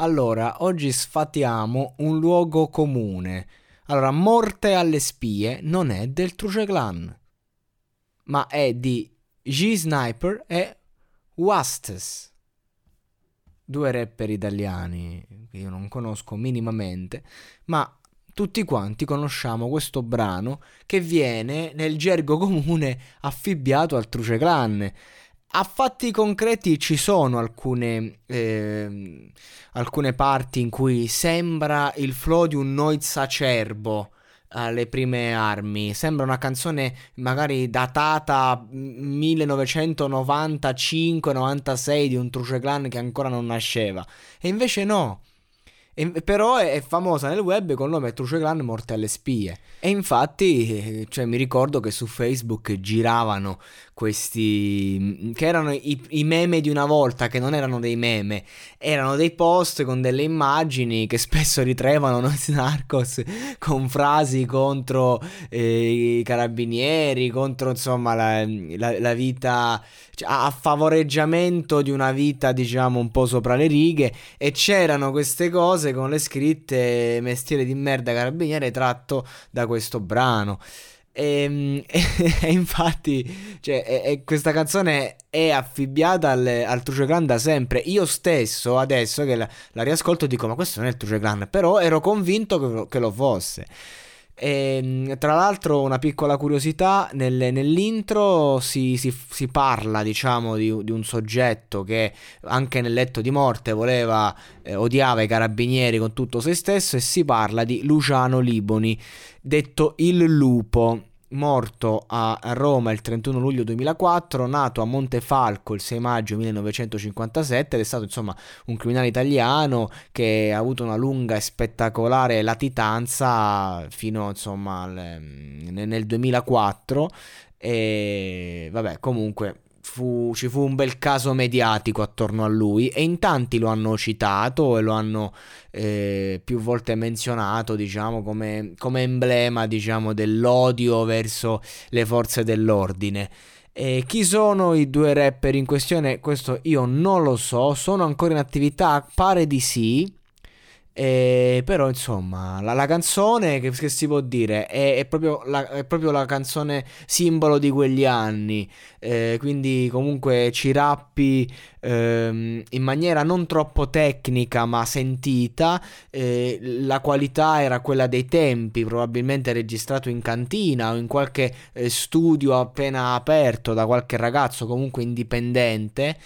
Allora, oggi sfatiamo un luogo comune. Allora, Morte alle spie non è del Truce Clan, ma è di G-Sniper e Wastes. Due rapper italiani che io non conosco minimamente, ma tutti quanti conosciamo questo brano che viene nel gergo comune affibbiato al Truce Clan. A fatti concreti ci sono alcune, eh, alcune parti in cui sembra il flow di un Noiz acerbo alle prime armi. Sembra una canzone magari datata 1995-96 di un Truce Clan che ancora non nasceva. E invece no. E, però è, famosa nel web con il nome Truce Clan Morte alle spie. E infatti, cioè, mi ricordo che su Facebook giravano questi che erano i, i, meme di una volta, che non erano dei meme, erano dei post con delle immagini che spesso ritraevano noi Narcos con frasi contro eh, i carabinieri, contro insomma la, la, la vita cioè, a favoreggiamento di una vita diciamo un po' sopra le righe e c'erano queste cose con le scritte mestiere di merda carabiniere tratto da questo brano. Ehm, e, e, infatti, cioè, e, e questa canzone è affibbiata al, al Truce Clan da sempre. Io stesso, adesso che la, la, riascolto, dico: Ma questo non è il Truce Clan. Però ero convinto che, che lo fosse. E, ehm, tra l'altro, una piccola curiosità: nel, nell'intro si, si, si, parla, diciamo, di, di, un soggetto che anche nel letto di morte voleva, eh, odiava i carabinieri con tutto se stesso. E si parla di Luciano Liboni, detto il lupo morto a Roma il 31 luglio 2004, nato a Montefalco il 6 maggio 1957 ed è stato insomma un criminale italiano che ha avuto una lunga e spettacolare latitanza fino insomma al, nel 2004 e vabbè comunque fu, ci fu un bel caso mediatico attorno a lui e in tanti lo hanno citato e lo hanno eh, più volte menzionato, diciamo, come, come emblema, diciamo, dell'odio verso le forze dell'ordine. E chi sono i due rapper in questione? Questo io non lo so, sono ancora in attività, pare di sì. E, però insomma la, la canzone che, che, si può dire? È, è, proprio la, è, proprio la, canzone simbolo di quegli anni. Eh, quindi comunque ci rappi ehm, in maniera non troppo tecnica ma sentita. Eh, la qualità era quella dei tempi probabilmente registrato in cantina o in qualche eh, studio appena aperto da qualche ragazzo comunque indipendente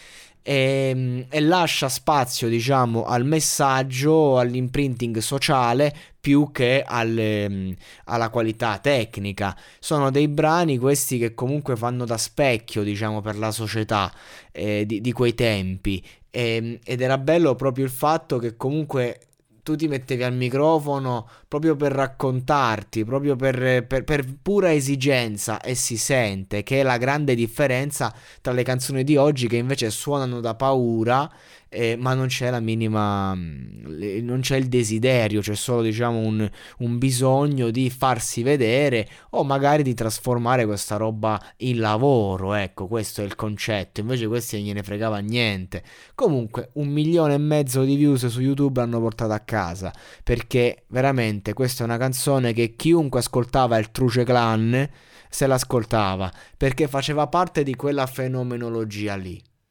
e, ehm, e, lascia spazio, diciamo, al messaggio, all'imprinting sociale più che alle, mm, alla qualità tecnica. Sono dei brani questi che comunque fanno da specchio, diciamo, per la società eh, di, di, quei tempi. E, ehm, ed era bello proprio il fatto che comunque tu ti mettevi al microfono proprio per raccontarti, proprio per, per, per, pura esigenza e si sente che è la grande differenza tra le canzoni di oggi che invece suonano da paura eh, ma non c'è la minima, mm, non c'è il desiderio, c'è solo diciamo un, un, bisogno di farsi vedere o magari di trasformare questa roba in lavoro, ecco questo è il concetto, invece questi non gliene fregava niente. Comunque un milione e mezzo di views su YouTube hanno portato a casa, perché veramente questa è una canzone che chiunque ascoltava il Truce Clan se l'ascoltava, perché faceva parte di quella fenomenologia lì.